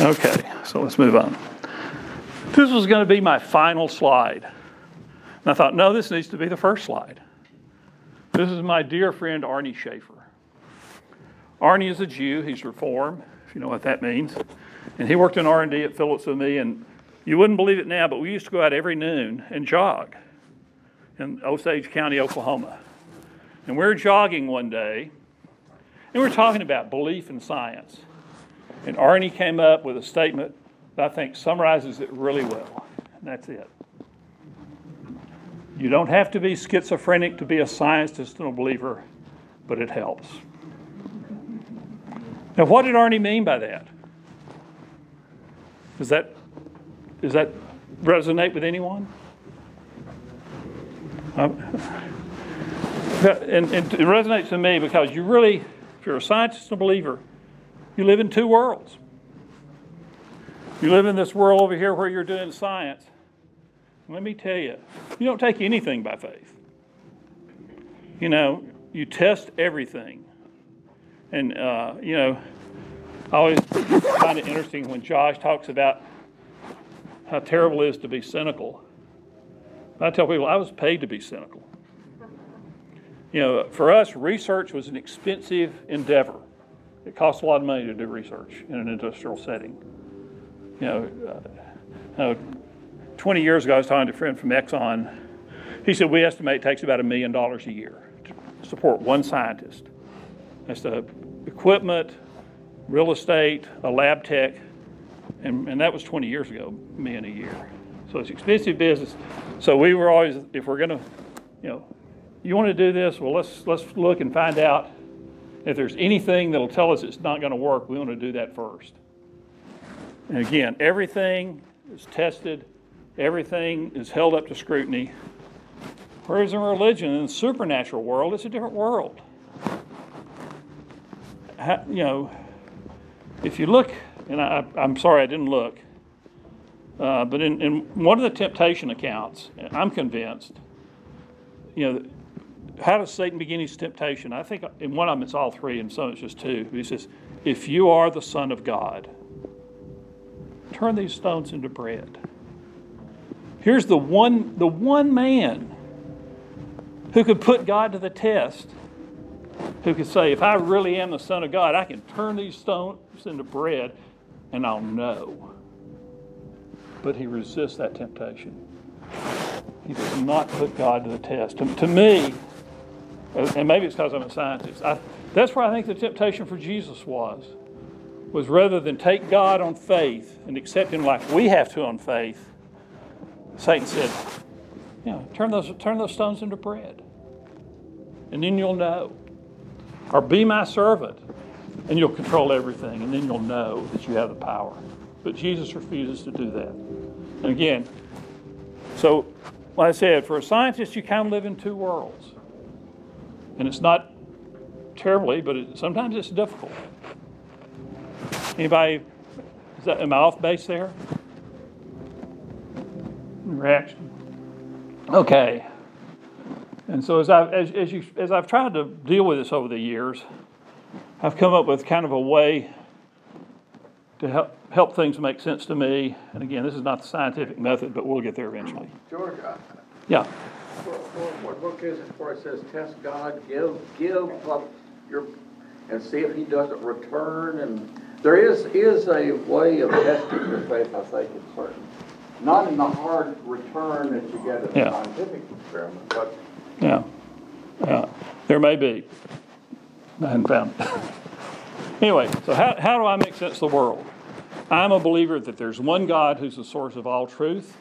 Okay, so let's move on. This was going to be my final slide. And I thought, no, this needs to be the first slide. This is my dear friend Arnie Schaefer. Arnie is a Jew. He's Reformed, if you know what that means. And he worked in R&D at Phillips with me. And you wouldn't believe it now, but we used to go out every noon and jog in Osage County, Oklahoma. And we were jogging one day, and we were talking about belief in science. And Arnie came up with a statement that I think summarizes it really well. And that's it. You don't have to be schizophrenic to be a scientist and a believer, but it helps. Now, what did Arnie mean by that? Does that, does that resonate with anyone? Um, and, and it resonates with me because you really, if you're a scientist and a believer, you live in two worlds. You live in this world over here where you're doing science. Let me tell you, you don't take anything by faith. You know, you test everything. And, uh, you know, I always find it interesting when Josh talks about how terrible it is to be cynical. I tell people I was paid to be cynical. You know, for us, research was an expensive endeavor. It costs a lot of money to do research in an industrial setting. You know, uh, 20 years ago, I was talking to a friend from Exxon. He said, We estimate it takes about a million dollars a year to support one scientist. That's the equipment, real estate, a lab tech, and, and that was 20 years ago, million a year. So it's expensive business. So we were always, if we're going to, you know, you want to do this, well, let's, let's look and find out if there's anything that'll tell us it's not going to work, we want to do that first. And again, everything is tested, everything is held up to scrutiny. Whereas in religion, in the supernatural world, it's a different world. How, you know, if you look, and I, am sorry I didn't look, uh, but in, in one of the temptation accounts, I'm convinced, you know, how does Satan begin his temptation? I think in one of them it's all three, and some it's just two. He says, If you are the Son of God, turn these stones into bread. Here's the one, the one man who could put God to the test, who could say, If I really am the Son of God, I can turn these stones into bread and I'll know. But he resists that temptation. He does not put God to the test. To, to me, and maybe it's because I'm a scientist. I, that's where I think the temptation for Jesus was, was rather than take God on faith and accept Him like we have to on faith, Satan said, you know, turn those, turn those stones into bread. And then you'll know. Or be my servant, and you'll control everything, and then you'll know that you have the power. But Jesus refuses to do that. And again, so like I said, for a scientist, you kind of live in two worlds. And it's not terribly, but it, sometimes it's difficult. Anybody, is that, am I off base there? Reaction? Okay. And so as I've, as, as, you, as I've tried to deal with this over the years, I've come up with kind of a way to help, help things make sense to me. And again, this is not the scientific method, but we'll get there eventually. George, Yeah. What book is it where it says test God, give, give up your, and see if he doesn't return, and there is, is a way of testing your faith, I think, in certain, not in the hard return that you get in Yeah. a scientific experiment, but Yeah, yeah, there may be. I hadn't found it. Anyway, so how, how do I make sense of the world? I'm a believer that there's one God who's the source of all truth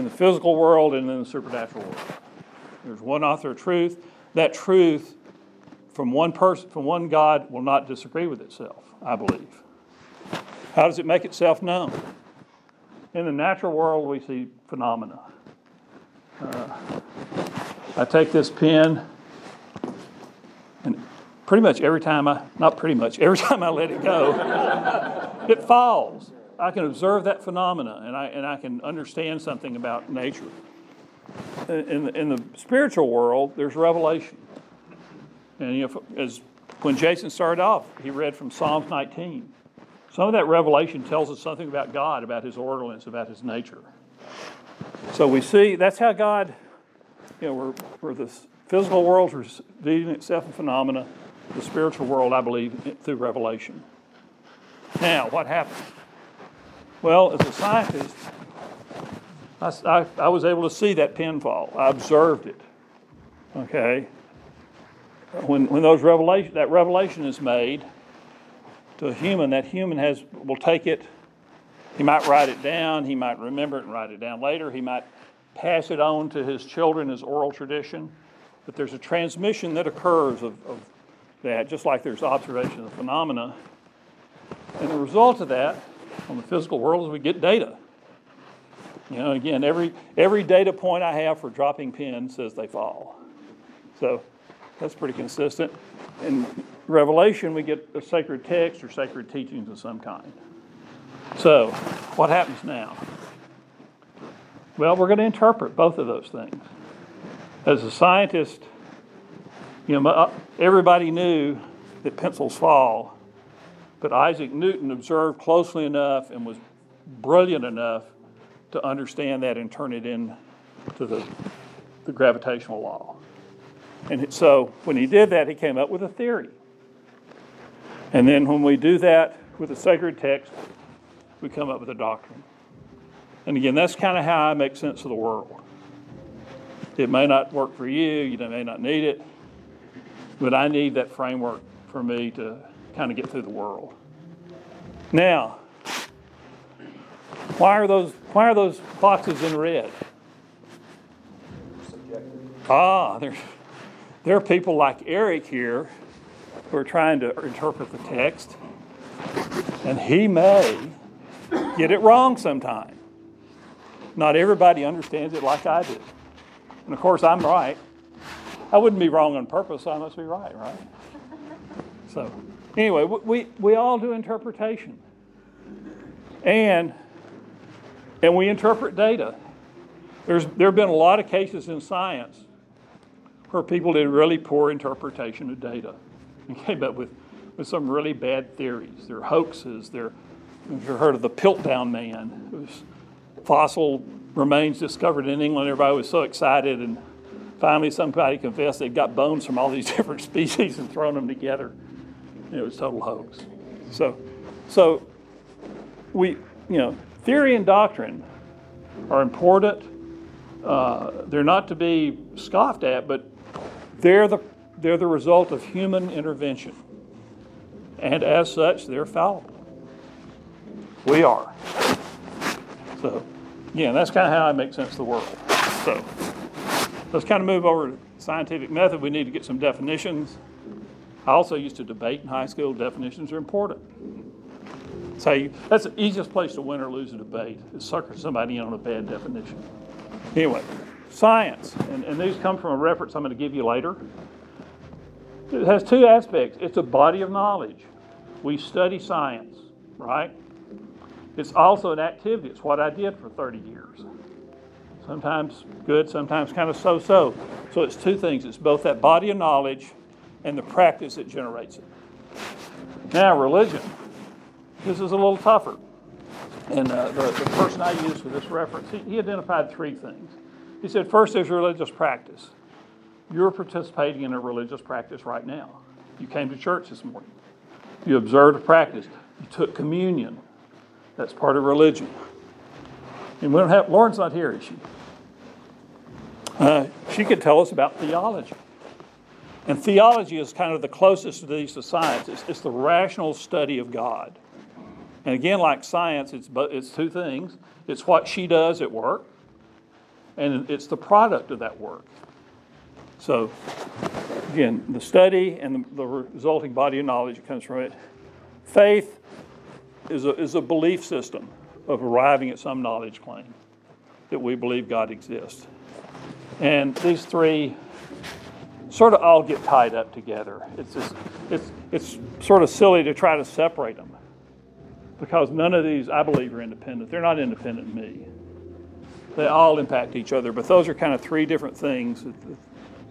in the physical world and in the supernatural world. There's one author of truth. That truth from one person, from one God, will not disagree with itself, I believe. How does it make itself known? In the natural world, we see phenomena. Uh, I take this pen, and pretty much every time I, not pretty much, every time I let it go, it falls. I can observe that phenomena and I, and I can understand something about nature. In, the, in the spiritual world, there's revelation. And you know, as when Jason started off, he read from Psalms 19. some of that revelation tells us something about God, about His orderliness, about His nature. So we see that's how God, you know, we're, we're the physical world is revealing itself in phenomena, the spiritual world, I believe, through revelation. Now, what happens? Well, as a scientist, I, I, I was able to see that pinfall. I observed it. Okay? When, when those revelation, that revelation is made to a human, that human has, will take it, he might write it down, he might remember it and write it down later, he might pass it on to his children as oral tradition. But there's a transmission that occurs of, of that, just like there's observation of phenomena. And the result of that on the physical world is we get data. You know, again, every, every data point I have for dropping pins says they fall. So that's pretty consistent. In Revelation, we get a sacred text or sacred teachings of some kind. So, what happens now? Well, we're going to interpret both of those things. As a scientist, you know, uh, everybody knew that pencils fall, but Isaac Newton observed closely enough and was brilliant enough to understand that and turn it into the, the gravitational law. And so when he did that, he came up with a theory. And then when we do that with a sacred text, we come up with a doctrine. And again, that's kind of how I make sense of the world. It may not work for you, you may not need it, but I need that framework for me to kind of get through the world. Now, why are those why are those boxes in red? Ah, there, there are people like Eric here who are trying to interpret the text, and he may get it wrong sometime. Not everybody understands it like I do. And of course, I'm right. I wouldn't be wrong on purpose, so I must be right, right? So, anyway, we, we all do interpretation. And and we interpret data. There's, there have been a lot of cases in science where people did really poor interpretation of data and came up with, with some really bad theories. They're hoaxes. They're, if you've heard of the Piltdown Man, fossil remains discovered in England. Everybody was so excited, and finally somebody confessed they'd got bones from all these different species and thrown them together. It was total hoax. So, so we, you know, Theory and doctrine are important. Uh, they're not to be scoffed at, but they're the, they're the result of human intervention. And as such, they're fallible. We are. So, yeah, that's kind of how I make sense of the world. So, let's kind of move over to scientific method. We need to get some definitions. I also used to debate in high school. Definitions are important. So that's the easiest place to win or lose a debate is sucker somebody in on a bad definition. Anyway, science, and, and these come from a reference I'm going to give you later. It has two aspects. It's a body of knowledge. We study science, right? It's also an activity. It's what I did for 30 years. Sometimes good, sometimes kind of so so. So it's two things it's both that body of knowledge and the practice that generates it. Now, religion. This is a little tougher. And uh, the, the person I used for this reference, he, he identified three things. He said, first, there's religious practice. You're participating in a religious practice right now. You came to church this morning. You observed a practice. You took communion. That's part of religion. And we don't have, Lauren's not here, is she? Uh, she could tell us about theology. And theology is kind of the closest to these to science. It's, it's the rational study of God. And again, like science, it's, it's two things it's what she does at work, and it's the product of that work. So, again, the study and the, the resulting body of knowledge that comes from it. Faith is a, is a belief system of arriving at some knowledge claim that we believe God exists. And these three sort of all get tied up together. It's, just, it's, it's sort of silly to try to separate them because none of these, I believe, are independent. They're not independent of me. They all impact each other, but those are kind of three different things that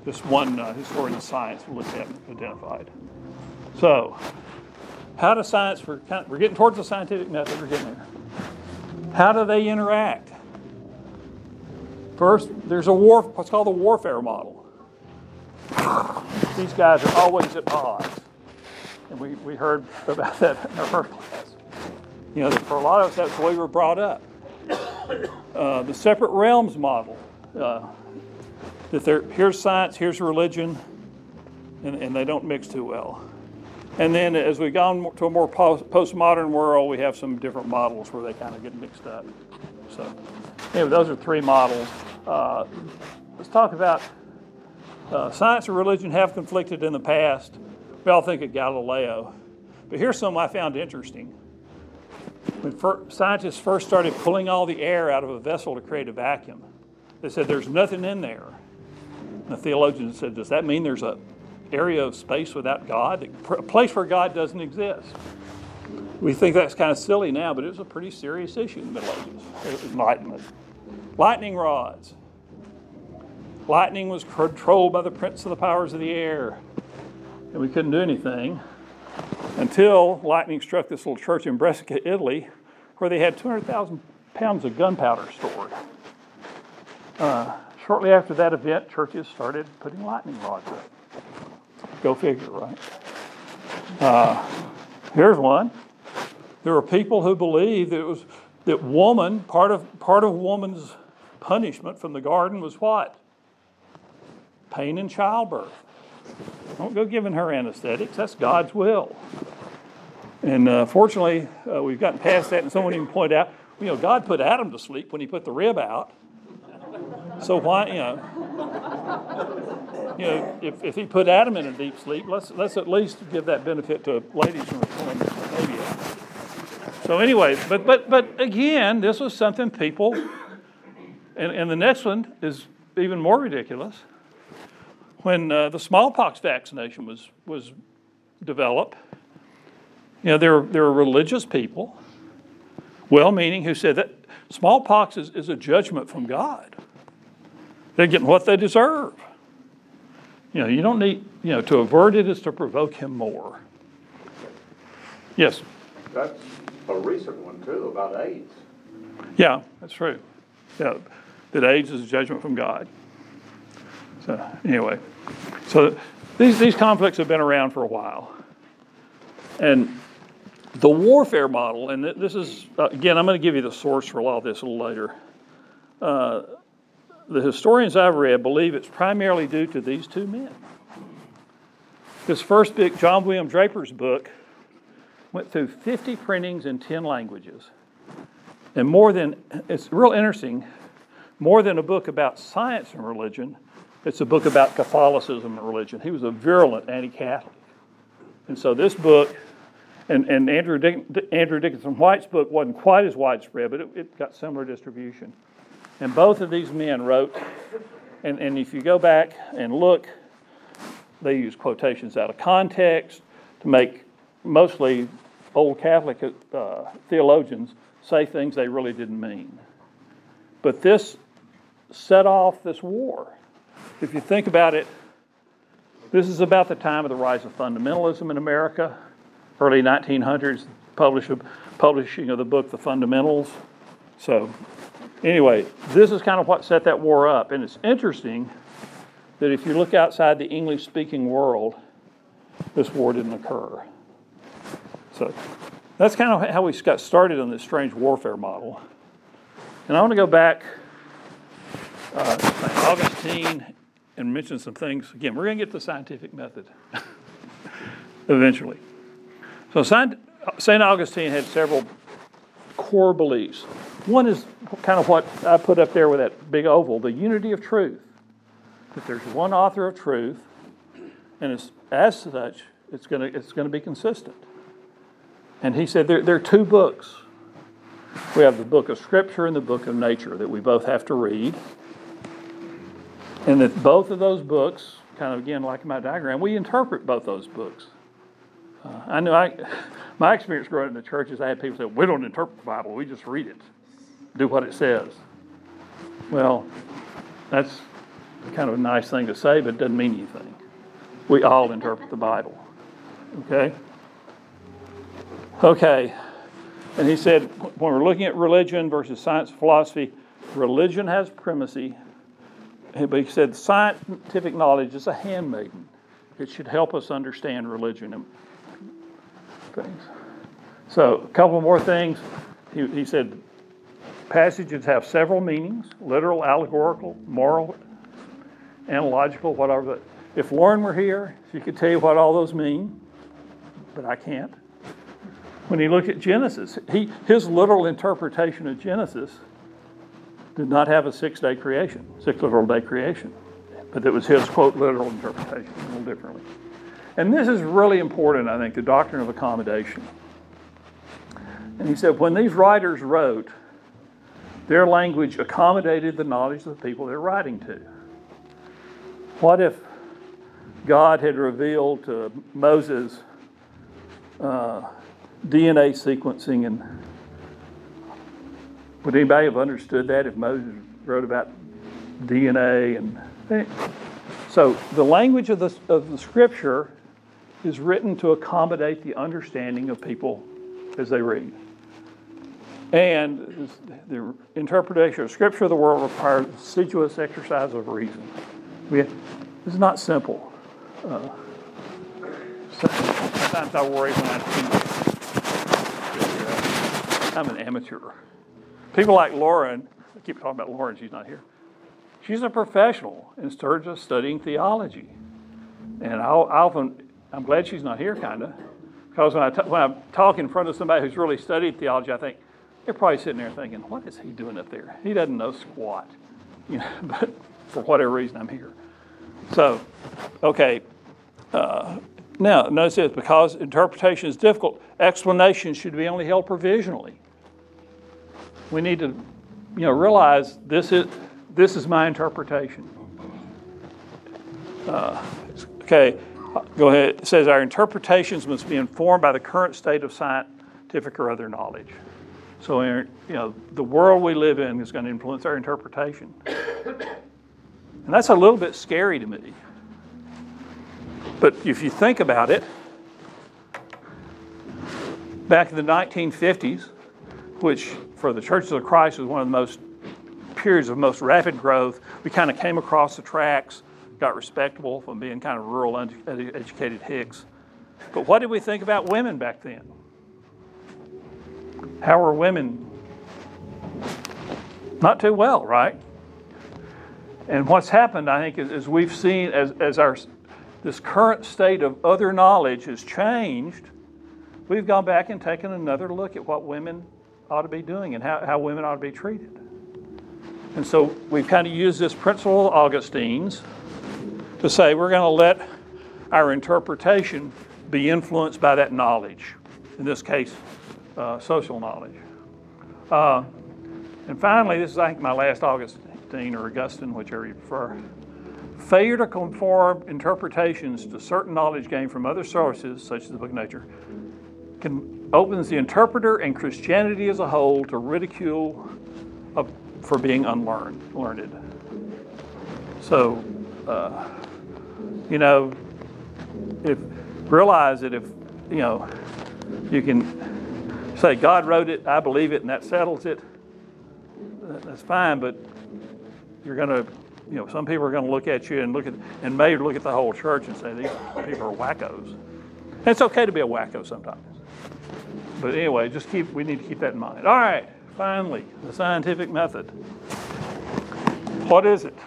this one uh, historian of science at and identified. So, How does science, we're, kind of, we're getting towards the scientific method, we're getting there. How do they interact? First, there's a war, what's called the warfare model. These guys are always at odds. And we, we heard about that in our first class. You know, for a lot of us, that's the way we were brought up. Uh, the separate realms model. Uh, that there, here's science, here's religion, and, and they don't mix too well. And then as we've gone to a more post, postmodern world, we have some different models where they kind of get mixed up. So, anyway, those are three models. Uh, let's talk about uh, science and religion have conflicted in the past. We all think of Galileo. But here's something I found interesting. When scientists first started pulling all the air out of a vessel to create a vacuum, they said there's nothing in there. And the theologian said, Does that mean there's a area of space without God, a place where God doesn't exist? We think that's kind of silly now, but it was a pretty serious issue in the Middle Ages, Enlightenment. Lightning rods. Lightning was controlled by the prince of the powers of the air, and we couldn't do anything until lightning struck this little church in Brescia, Italy, where they had 200,000 pounds of gunpowder stored. Uh, shortly after that event, churches started putting lightning rods up. Go figure, right? Uh, here's one. There were people who believed that it was that woman part of part of woman's punishment from the garden was what? Pain in childbirth. Don't go giving her anesthetics. That's God's will. And uh, fortunately, uh, we've gotten past that, and someone even pointed out, you know, God put Adam to sleep when he put the rib out. So why, you know, you know, if, if he put Adam in a deep sleep, let's let's at least give that benefit to ladies the baby. So anyway, but but but again, this was something people, and, and the next one is even more ridiculous. When uh, the smallpox vaccination was was developed, you know, there there were religious people, well-meaning, who said that smallpox is, is a judgment from God. They're getting what they deserve. You know, you don't need, you know, to avert it is to provoke him more. Yes. That's a recent one too, about AIDS. Yeah, that's true. Yeah, that AIDS is a judgment from God. So anyway, so these these conflicts have been around for a while, and the warfare model, and this is uh, again, I'm going to give you the source for a lot of this a little later. Uh, the historians I've read believe it's primarily due to these two men. This first book, John William Draper's book, went through 50 printings in 10 languages. And more than, it's real interesting, more than a book about science and religion, it's a book about Catholicism and religion. He was a virulent anti Catholic. And so this book, and, and Andrew, Dick, Andrew Dickinson White's book wasn't quite as widespread, but it, it got similar distribution. And both of these men wrote, and, and if you go back and look, they use quotations out of context to make mostly old Catholic uh, theologians say things they really didn't mean. But this set off this war. If you think about it, this is about the time of the rise of fundamentalism in America, early 1900s, publish, publishing of the book The Fundamentals. So Anyway, this is kind of what set that war up. And it's interesting that if you look outside the English speaking world, this war didn't occur. So that's kind of how we got started on this strange warfare model. And I want to go back uh, St. Augustine and mention some things. Again, we're going to get the scientific method eventually. So St. Augustine had several core beliefs. One is kind of what I put up there with that big oval the unity of truth. That there's one author of truth, and as such, it's going to it's going to be consistent. And he said there, there are two books. We have the book of Scripture and the book of nature that we both have to read. And that both of those books, kind of again like my diagram, we interpret both those books. Uh, I know I, my experience growing up in the church is I had people say, we don't interpret the Bible, we just read it do what it says. Well, that's kind of a nice thing to say, but it doesn't mean anything. We all interpret the Bible. Okay? Okay, and he said, when we're looking at religion versus science and philosophy, religion has primacy. But he said scientific knowledge is a handmaiden. It should help us understand religion and things. So, a couple more things. He, he said passages have several meanings literal, allegorical, moral, analogical, whatever. If Lauren were here, she could tell you what all those mean, but I can't. When he looked at Genesis, he, his literal interpretation of Genesis did not have a six day creation, six literal day creation, but it was his quote literal interpretation, a little differently. And this is really important, I think, the doctrine of accommodation. And he said, when these writers wrote, their language accommodated the knowledge of the people they're writing to. What if God had revealed to Moses uh, DNA sequencing and would anybody have understood that if Moses wrote about DNA and so the language of the, of the scripture is written to accommodate the understanding of people as they read. And the interpretation of scripture of the world requires assiduous exercise of reason. It's not simple. Uh, sometimes I worry when. I'm an amateur. People like Lauren, I keep talking about Lauren, she's not here. She's a professional in of studying theology. And I often, I'm glad she's not here, kind of, because when I, t- when I talk in front of somebody who's really studied theology, I think, they're probably sitting there thinking, what is he doing up there? He doesn't know squat. You know, but for whatever reason, I'm here. So, okay. Uh, now, notice this because interpretation is difficult, explanation should be only held provisionally. We need to, you know, realize this is this is my interpretation. Uh, okay, go ahead. It says our interpretations must be informed by the current state of scientific or other knowledge. So, you know, the world we live in is going to influence our interpretation. And that's a little bit scary to me. But if you think about it, back in the 1950s, which for the Churches of Christ was one of the most periods of most rapid growth, we kind of came across the tracks, got respectable from being kind of rural, educated hicks. But what did we think about women back then? How were women? Not too well, right? And what's happened, I think, is, is we've seen as, as our this current state of other knowledge has changed, we've gone back and taken another look at what women ought to be doing and how, how women ought to be treated. And so we've kind of used this principle of Augustine's to say we're going to let our interpretation be influenced by that knowledge, in this case, uh, social knowledge. Uh, and finally, this is, I think, my last Augustine or Augustine, whichever you prefer. Failure to conform interpretations to certain knowledge gained from other sources, such as the Book of Nature, can, opens the interpreter and Christianity as a whole to ridicule of, for being unlearned, learned. So, uh, you know, if realize that if you know you can say God wrote it, I believe it, and that settles it, that's fine. But you're going to you know, some people are going to look at you and look at, and may look at the whole church and say, these people are wackos. And it's okay to be a wacko sometimes. But anyway, just keep, we need to keep that in mind. All right, finally, the scientific method. What is it?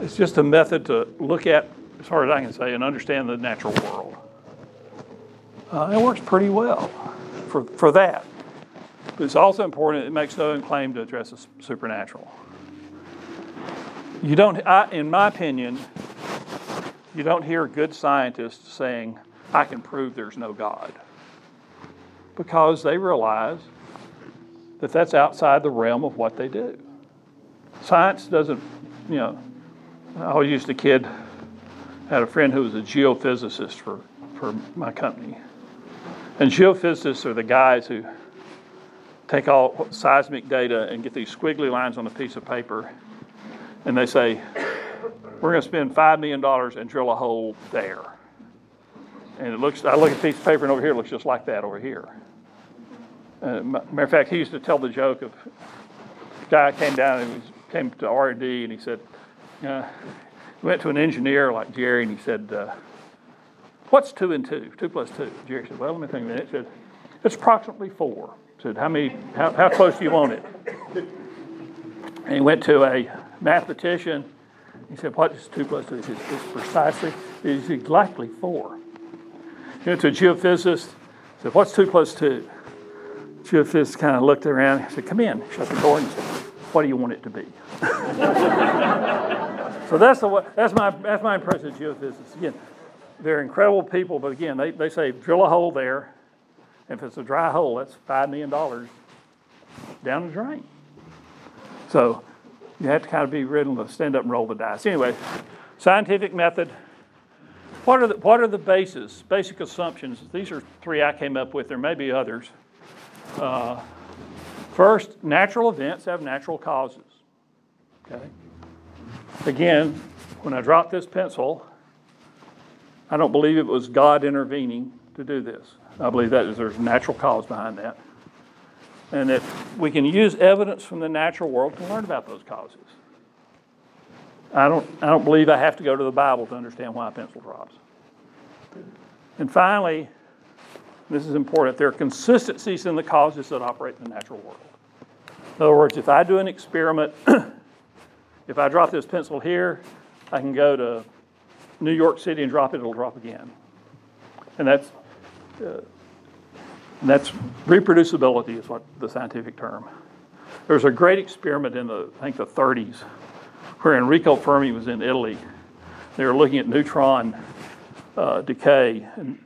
It's just a method to look at, as far as I can say, and understand the natural world. Uh, it works pretty well for, for that. But it's also important, it makes no claim to address the supernatural. You don't, I, in my opinion, you don't hear good scientists saying, I can prove there's no God. Because they realize that that's outside the realm of what they do. Science doesn't, you know, I always used a kid, had a friend who was a geophysicist for, for my company. And geophysicists are the guys who take all seismic data and get these squiggly lines on a piece of paper and they say, we're going to spend $5 million and drill a hole there. And it looks, I look at a piece of paper and over here, it looks just like that over here. Uh, matter of fact, he used to tell the joke of, guy came down and was, came to R and D and he said, uh, went to an engineer like Jerry and he said, uh, what's two and two? Two plus two. Jerry said, well, let me think a minute. He said, it's approximately four. He Said, how many, how, how close do you want it? And he went to a mathematician. He said, what is two plus two? He said, it's precisely, it's exactly four. He went to a geophysicist. Said, what's two plus two? Geophysicist kind of looked around. He said, come in. Shut the door and said, what do you want it to be? so that's the that's my that's my impression of geophysicists. Again, they're incredible people, but again, they, they say drill a hole there. If it's a dry hole, that's five million dollars down the drain. So you have to kind of be willing to stand up and roll the dice. Anyway, scientific method. What are the, what are the bases, basic assumptions? These are three I came up with. There may be others. Uh, first, natural events have natural causes. Okay. Again, when I dropped this pencil, I don't believe it was God intervening to do this. I believe that there's a natural cause behind that. And that we can use evidence from the natural world to learn about those causes. I don't, I don't believe I have to go to the Bible to understand why a pencil drops. And finally, this is important, there are consistencies in the causes that operate in the natural world. In other words, if I do an experiment, if I drop this pencil here, I can go to New York City and drop it, it'll drop again. And that's, uh, and that's reproducibility is what the scientific term. There was a great experiment in the, I think the 30s, where Enrico Fermi was in Italy. They were looking at neutron uh, decay, and,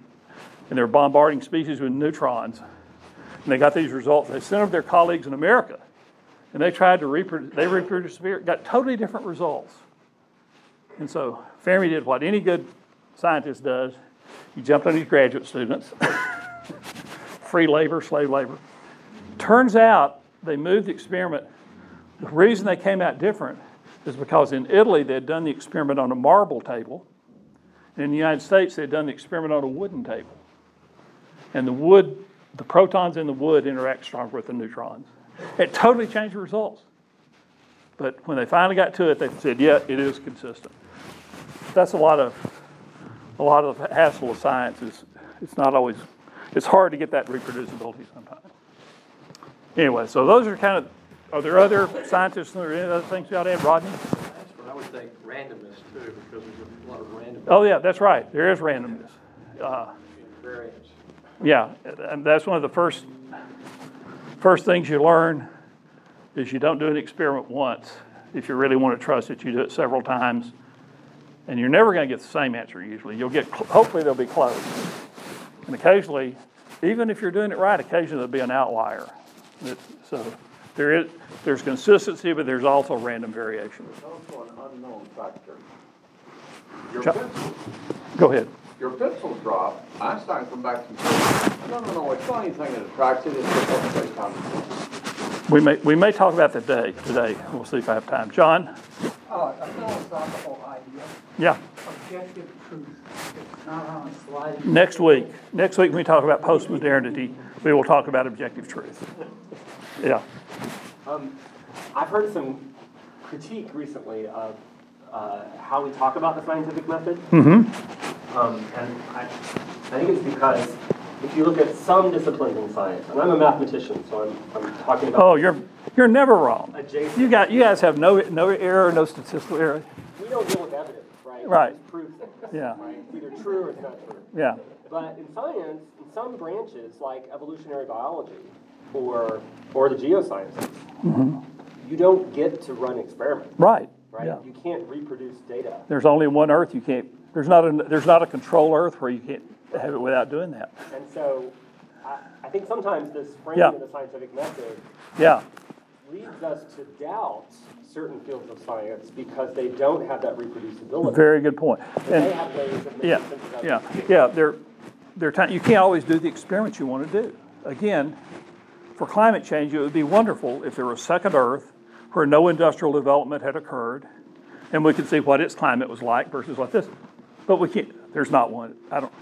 and they were bombarding species with neutrons. And they got these results. They sent them to their colleagues in America, and they tried to reproduce. They reproduced, got totally different results. And so Fermi did what any good scientist does. He jumped on these graduate students, free labor, slave labor. Turns out they moved the experiment. The reason they came out different is because in Italy they had done the experiment on a marble table. And in the United States they had done the experiment on a wooden table. And the wood, the protons in the wood interact stronger with the neutrons. It totally changed the results. But when they finally got to it, they said, yeah, it is consistent. That's a lot of a lot of hassle of science is it's not always it's hard to get that reproducibility sometimes. Anyway, so those are kind of are there other scientists or any other things you ought to add, Rodney? That's what I would think randomness too, because there's a lot of random Oh yeah, that's right. There is randomness. Uh, variance. yeah, and that's one of the first first things you learn is you don't do an experiment once. If you really want to trust it, you do it several times. And you're never going to get the same answer usually. You'll get, cl- hopefully, they'll be close. And occasionally, even if you're doing it right, occasionally there'll be an outlier. So there is, there's consistency, but there's also random variation. There's also an unknown factor. Your Chuck. pencil, Go ahead. your pencil drop, Einstein come back and said, no, no, no, it's not anything that attracts it, it's just what space-time. We may, we may talk about that day, today. We'll see if I have time. John? Uh, a philosophical idea, Yeah, objective truth, it's not on a slide. next week. Next week, when we talk about postmodernity, we will talk about objective truth. Yeah. Um, I've heard some critique recently of uh, how we talk about the scientific method. Mm-hmm. Um, and I, I think it's because if you look at some disciplines in science, and I'm a mathematician, so I'm, I'm talking about Oh, you're, you're never wrong. adjacent. You got, you guys have no, no error, no statistical error. we don't deal with evidence, right? Right. We just prove things. Yeah. Right? It's either true or it's not true. Yeah, But in science, in some branches like evolutionary biology or or the geosciences, mm-hmm. you don't get to run experiments, right. right? Yeah. You can't reproduce data. There's only one Earth. You can't, there's not a, there's not a control Earth where you can't have it without doing that. And so I, I think sometimes this framing Yeah. of the scientific method Yeah, leads us to doubt certain fields of science because they don't have that reproducibility. very good point. they And, have ways of yeah, sense of that. yeah, yeah, there are times, you can't always do the experiments you want to do. Again, for climate change, it would be wonderful if there was a second Earth where no industrial development had occurred, and we could see what its climate was like versus what this. But we can't, there's not one. I don't,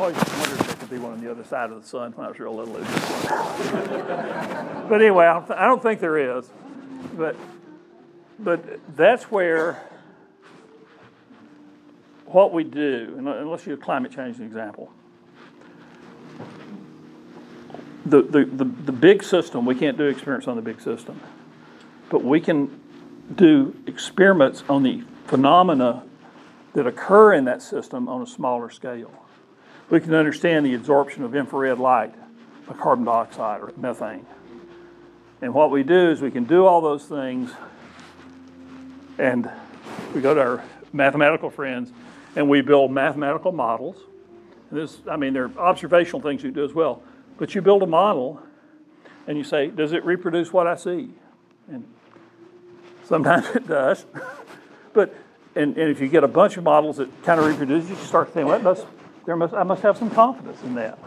always wondered if there could be one on the other side of the sun when I was real little. but anyway, I don't, I don't think there is. But but that's where what we do, and let's use climate change as an example. The, the, the, the big system, we can't do experiments on the big system, but we can do experiments on the phenomena that occur in that system on a smaller scale. We can understand the absorption of infrared light, by carbon dioxide or methane. And what we do is we can do all those things, and we go to our mathematical friends and we build mathematical models. And this, I mean, there are observational things you do as well, but you build a model and you say, does it reproduce what I see? And sometimes it does. but and, and if you get a bunch of models that kind of reproduce, you start to think, well, must, there must, I must have some confidence in that.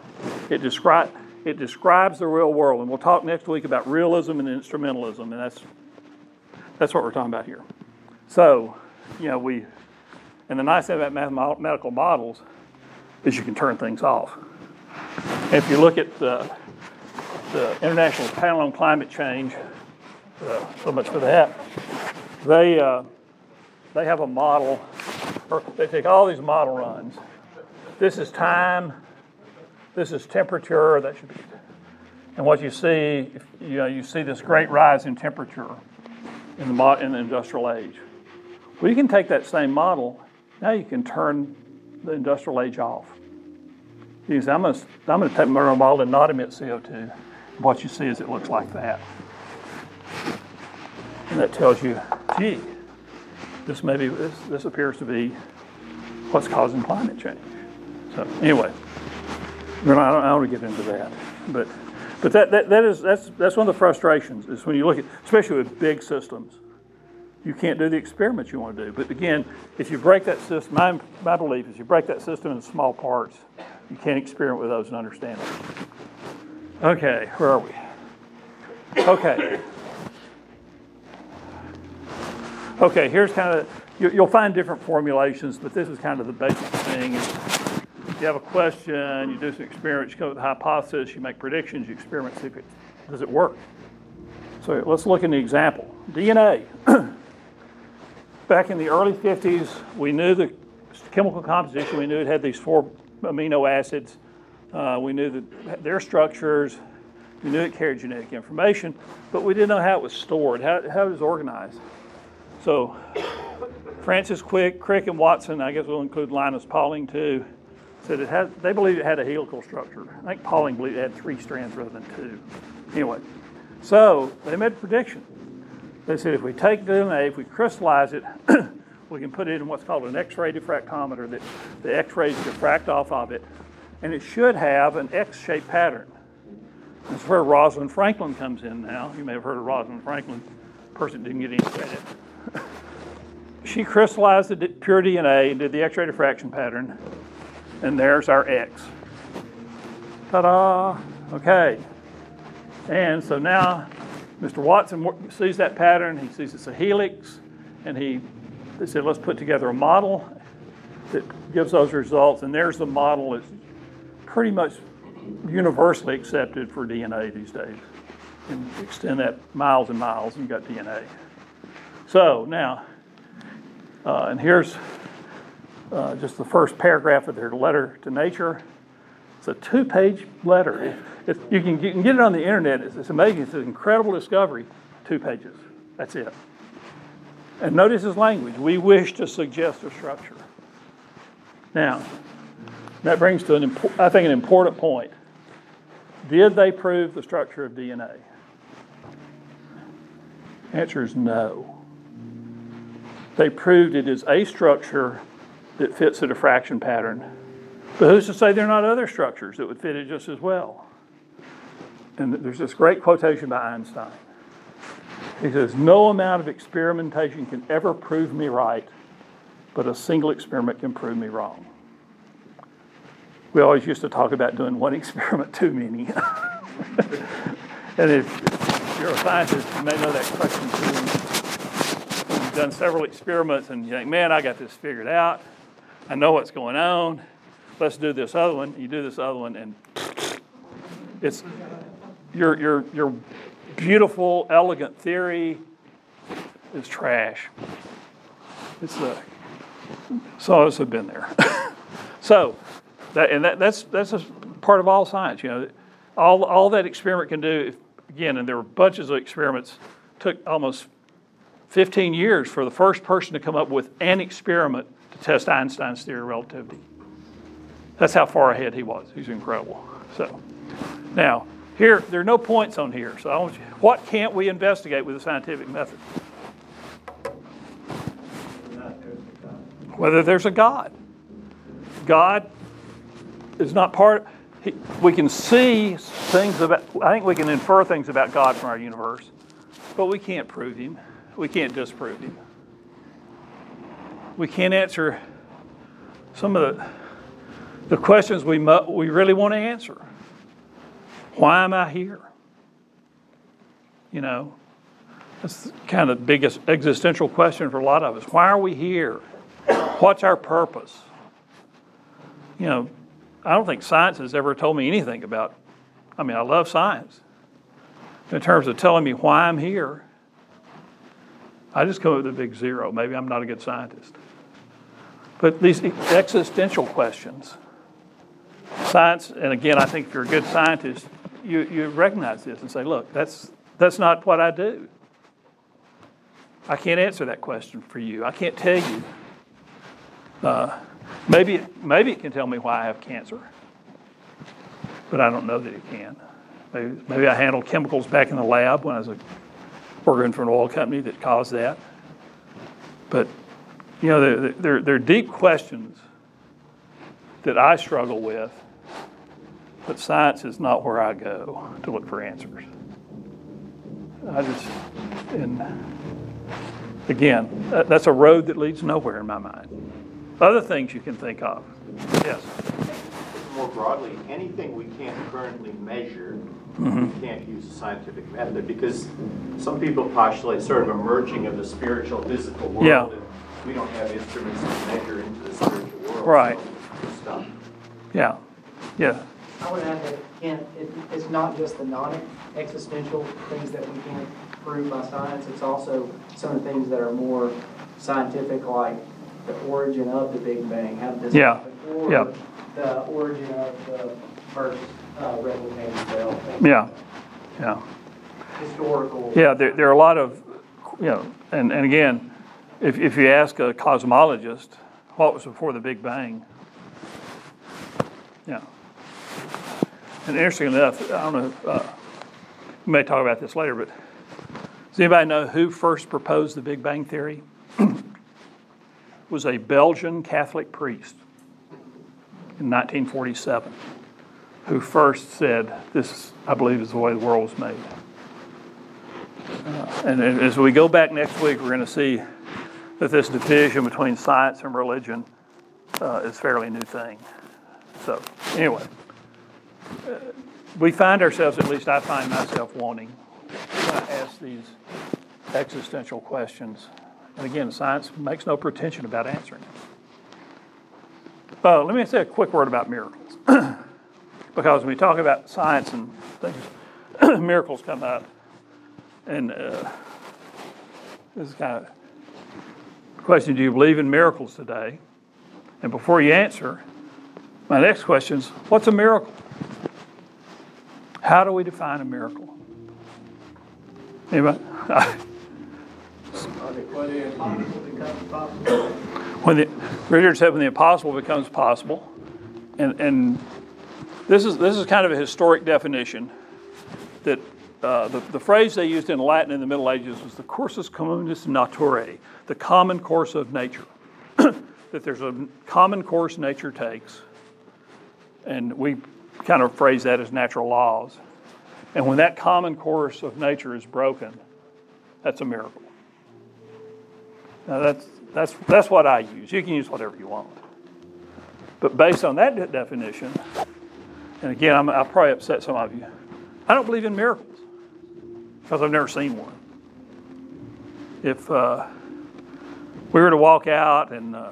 It, descri- it describes the real world, and we'll talk next week about realism and instrumentalism, and that's, that's what we're talking about here. So, you know, we, and the nice thing about mathematical models is you can turn things off. If you look at the, the International Panel on Climate Change, uh, so much for that, they, uh, they have a model, they take all these model runs. This is time, this is temperature, that should be, and what you see, you know, you see this great rise in temperature in the, in the industrial age. Well, you can take that same model, now you can turn the industrial age off. You say, I'm gonna, I'm gonna take my model and not emit CO2. What you see is it looks like that. And that tells you, gee, this may be, this, this appears to be what's causing climate change. So anyway, I don't, I don't want to get into that, but, but that, that, that is, that's, that's one of the frustrations, is when you look at, especially with big systems, you can't do the experiments you want to do. But again, if you break that system, my, my belief is you break that system into small parts, you can't experiment with those and understand them. Okay, where are we? Okay. Okay, here's kind of, you, you'll find different formulations, but this is kind of the basic thing. If you have a question, you do some experiments, you come up with a hypothesis, you make predictions, you experiment, see if it, does it work? So let's look at an example. DNA. Back in the early 50s, we knew the chemical composition, we knew it had these four amino acids. Uh, we knew that their structures, we knew it carried genetic information, but we didn't know how it was stored, how, how it was organized. So Francis Crick, Crick and Watson, I guess we'll include Linus Pauling too, said it had, they believed it had a helical structure. I think Pauling believed it had three strands rather than two. Anyway, so they made a prediction. They said if we take DNA, if we crystallize it, we can put it in what's called an X-ray diffractometer that the X-rays diffract off of it, and it should have an X-shaped pattern. That's where Rosalind Franklin comes in now. You may have heard of Rosalind Franklin, person didn't get any credit. she crystallized the pure DNA and did the X-ray diffraction pattern, and there's our X. Ta-da! Okay. And so now Mr. Watson sees that pattern, he sees it's a helix, and he they said, let's put together a model that gives those results. And there's the model that's pretty much universally accepted for DNA these days. And extend that miles and miles, and you've got DNA. So now, uh, and here's uh, just the first paragraph of their letter to nature. It's a two-page letter. If, if you, can, you can get it on the internet. It's, it's amazing. It's an incredible discovery. Two pages. That's it. And notice his language. We wish to suggest a structure. Now, that brings to an I think an important point. Did they prove the structure of DNA? Answer is no. They proved it is a structure that fits a diffraction pattern. But who's to say there are not other structures that would fit it just as well? And there's this great quotation by Einstein. He says, No amount of experimentation can ever prove me right, but a single experiment can prove me wrong. We always used to talk about doing one experiment too many. and if you're a scientist, you may know that question too. You've done several experiments and you think, man, I got this figured out. I know what's going on. let's do this other one. You do this other one, and it's you're, you're, your your beautiful, elegant theory is trash. It's uh, some of us have been there. so, that and that, that's that's a part of all science. You know, all all that experiment can do. Again, and there were bunches of experiments. Took almost 15 years for the first person to come up with an experiment to test Einstein's theory of relativity. That's how far ahead he was. He's incredible. So, now here there are no points on here. So, I want you, what can't we investigate with the scientific method? Whether there's a God. God is not part. He, we can see things about. I think we can infer things about God from our universe, but we can't prove Him. We can't disprove Him. We can't answer some of the the questions we mu- we really want to answer. Why am I here? You know, that's kind of the biggest existential question for a lot of us. Why are we here? What's our purpose? You know, I don't think science has ever told me anything about. I mean, I love science. In terms of telling me why I'm here, I just come up with a big zero. Maybe I'm not a good scientist. But these existential questions, science, and again, I think if you're a good scientist, you, you recognize this and say, look, that's, that's not what I do. I can't answer that question for you. I can't tell you. Uh, maybe, maybe it can tell me why I have cancer, but I don't know that it can. Maybe, maybe I handled chemicals back in the lab when I was a, working for an oil company that caused that. But, you know, they're, they're, they're deep questions that I struggle with, but science is not where I go to look for answers. I just, and again, that's a road that leads nowhere in my mind. Other things you can think of. Yes. More broadly, anything we can't currently measure, Mm-hmm. we can't use a scientific method, because some people postulate sort of a merging of the spiritual, physical world. Yeah. and We don't have instruments to measure into the spiritual world. Right. so. Yeah. Yeah. I would add that, Kent, it, it's not just the non-existential things that we can't prove by science, it's also some of the things that are more scientific, like the origin of the Big Bang, how did this Yeah, happen? Or yeah. the origin of the first uh, replicating cell. Yeah. Yeah. Historical. Yeah, there, there are a lot of, you know, and, and again, if, if you ask a cosmologist what was before the Big Bang, yeah. And interesting enough, I don't know, uh, we may talk about this later, but does anybody know who first proposed the Big Bang Theory? It was a Belgian Catholic priest in 1947 who first said, This, I believe, is the way the world was made. Uh, and as we go back next week, we're going to see that this division between science and religion uh, is a fairly new thing. So, anyway, we find ourselves, at least I find myself wanting to ask these existential questions. And again, science makes no pretension about answering them. Uh, let me say a quick word about miracles. because when we talk about science and things, miracles come up. And uh, this is kind of question: Do you believe in miracles today? And before you answer, my next question is: What's a miracle? How do we define a miracle? Anybody? when the Richard said, "When the impossible becomes possible," and and this is this is kind of a historic definition that uh, the, the phrase they used in Latin in the Middle Ages was the cursus communis naturae, the common course of nature. that there's a common course nature takes, and we kind of phrase that as natural laws. And when that common course of nature is broken, that's a miracle. Now that's that's that's what I use. You can use whatever you want. But based on that de- definition, and again, I'm, I'll probably upset some of you. I don't believe in miracles because I've never seen one. If uh, we were to walk out and uh,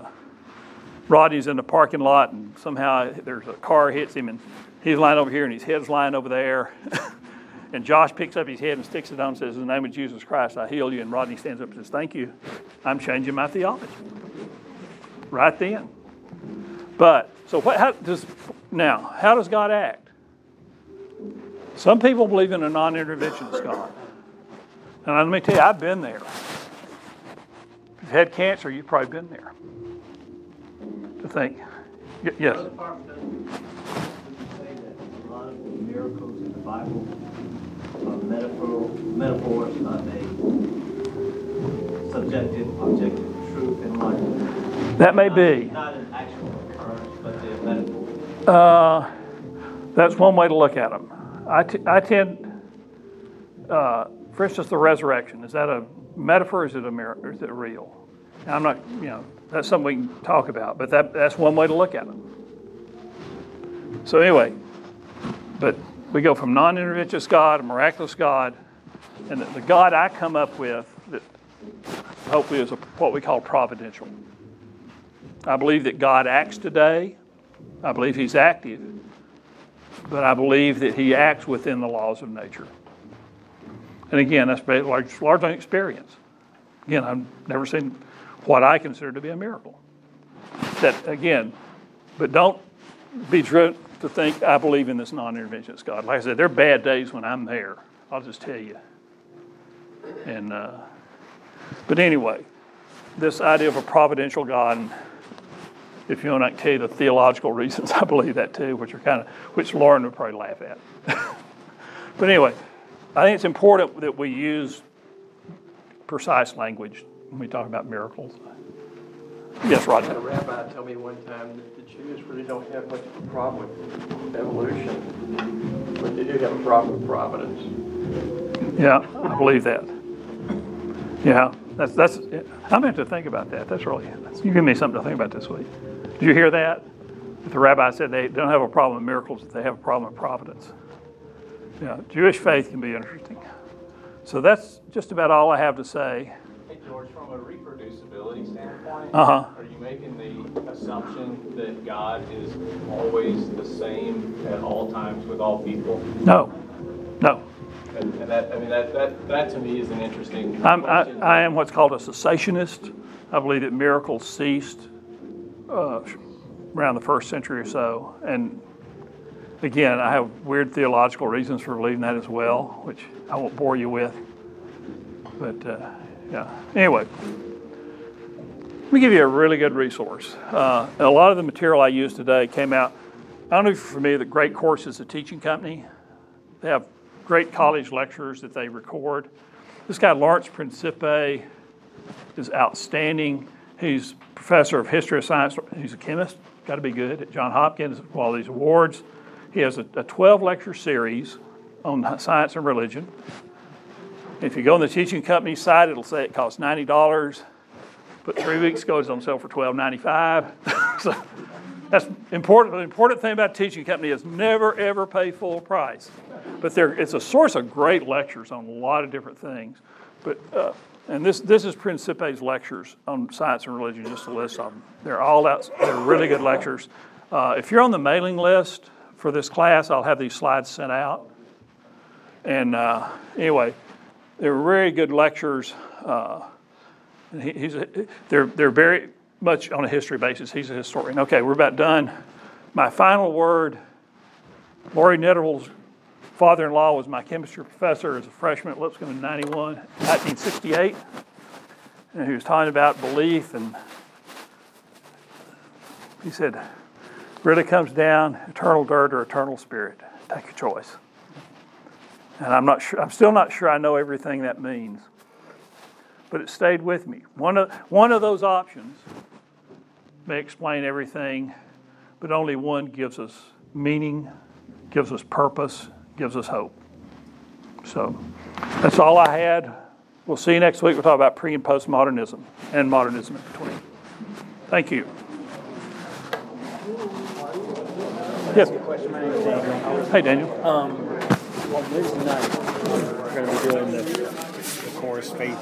Rodney's in the parking lot and somehow there's a car hits him and he's lying over here and his head's lying over there. And Josh picks up his head and sticks it on and says, In the name of Jesus Christ, I heal you. And Rodney stands up and says, Thank you. I'm changing my theology. Right then. But, so what, how does, now, how does God act? Some people believe in a non interventionist God. And let me tell you, I've been there. If you've had cancer, you've probably been there. To think, Y- yes. Brother Parker, doesn't doesn't say that a lot of miracles in the Bible are metaphor, metaphors of a subjective, objective truth in life? That may Not- be. Not an actual occurrence, but they're metaphors. Uh, that's one way to look at them. I, t- I tend, uh, for instance, the resurrection. Is that a metaphor? Or is it a mir- or is it real? And I'm not, you know, that's something we can talk about. But that that's one way to look at them. So anyway, but we go from non-interventionist God, a miraculous God, and the, God I come up with that hopefully is a, what we call providential. I believe that God acts today. I believe he's active, but I believe that he acts within the laws of nature. And again, that's ba- large- largely experience. Again, I've never seen what I consider to be a miracle. That, again, but don't be driven to think I believe in this non interventionist God. Like I said, there are bad days when I'm there. I'll just tell you. And, uh, but anyway, this idea of a providential God, and if you want, I can tell you the theological reasons I believe that too, which are kind of, which Lauren would probably laugh at. but anyway, I think it's important that we use precise language when we talk about miracles. Yes, I had a rabbi tell me one time that the Jews really don't have much of a problem with evolution, but they do have a problem with providence. Yeah, I believe that. Yeah, that's, that's, I'm going to think about that. That's really, you give me something to think about this week. Did you hear that? The rabbi said they don't have a problem with miracles, they have a problem with providence. Yeah, Jewish faith can be interesting. So that's just about all I have to say. George, from a reproducibility standpoint, Uh-huh. are you making the assumption that God is always the same at all times with all people? No, no. And and that, I mean, that, that, that to me is an interesting I'm, I. I am what's called a cessationist. I believe that miracles ceased uh, around the first century or so. And again, I have weird theological reasons for believing that as well, which I won't bore you with. But uh, yeah, anyway, let me give you a really good resource. Uh, a lot of the material I used today came out. I don't know if you're familiar Great Course is a teaching company. They have great college lectures that they record. This guy, Lawrence Principe, is outstanding. He's professor of history of science. He's a chemist, got to be good at Johns Hopkins, all these awards. He has a 12 lecture series on science and religion. If you go on the teaching company site, it'll say it costs $90. But three weeks goes on sale for $12.95. so that's important. The important thing about teaching company is never ever pay full price. But there, it's a source of great lectures on a lot of different things. But uh, and this this is Principe's lectures on science and religion, just a list of them. They're all out. They're really good lectures. Uh, if you're on the mailing list for this class, I'll have these slides sent out. And uh, anyway, they're very good lectures. Uh, he, he's a, they're they're very much on a history basis. He's a historian. Okay, we're about done. My final word. Laurie Netterville's father-in-law was my chemistry professor as a freshman at Lipscomb in 91, 1968. And he was talking about belief, and he said, really comes down eternal dirt or eternal spirit. Take your choice. And I'm not sure, I'm still not sure I know everything that means. But it stayed with me. One of, one of those options may explain everything, but only one gives us meaning, gives us purpose, gives us hope. So that's all I had. We'll see you next week. We'll talk about pre and postmodernism and modernism in between. Thank you. Yes. Hey, Daniel. Um, Wednesday night, we're going to be doing the, the course, Faith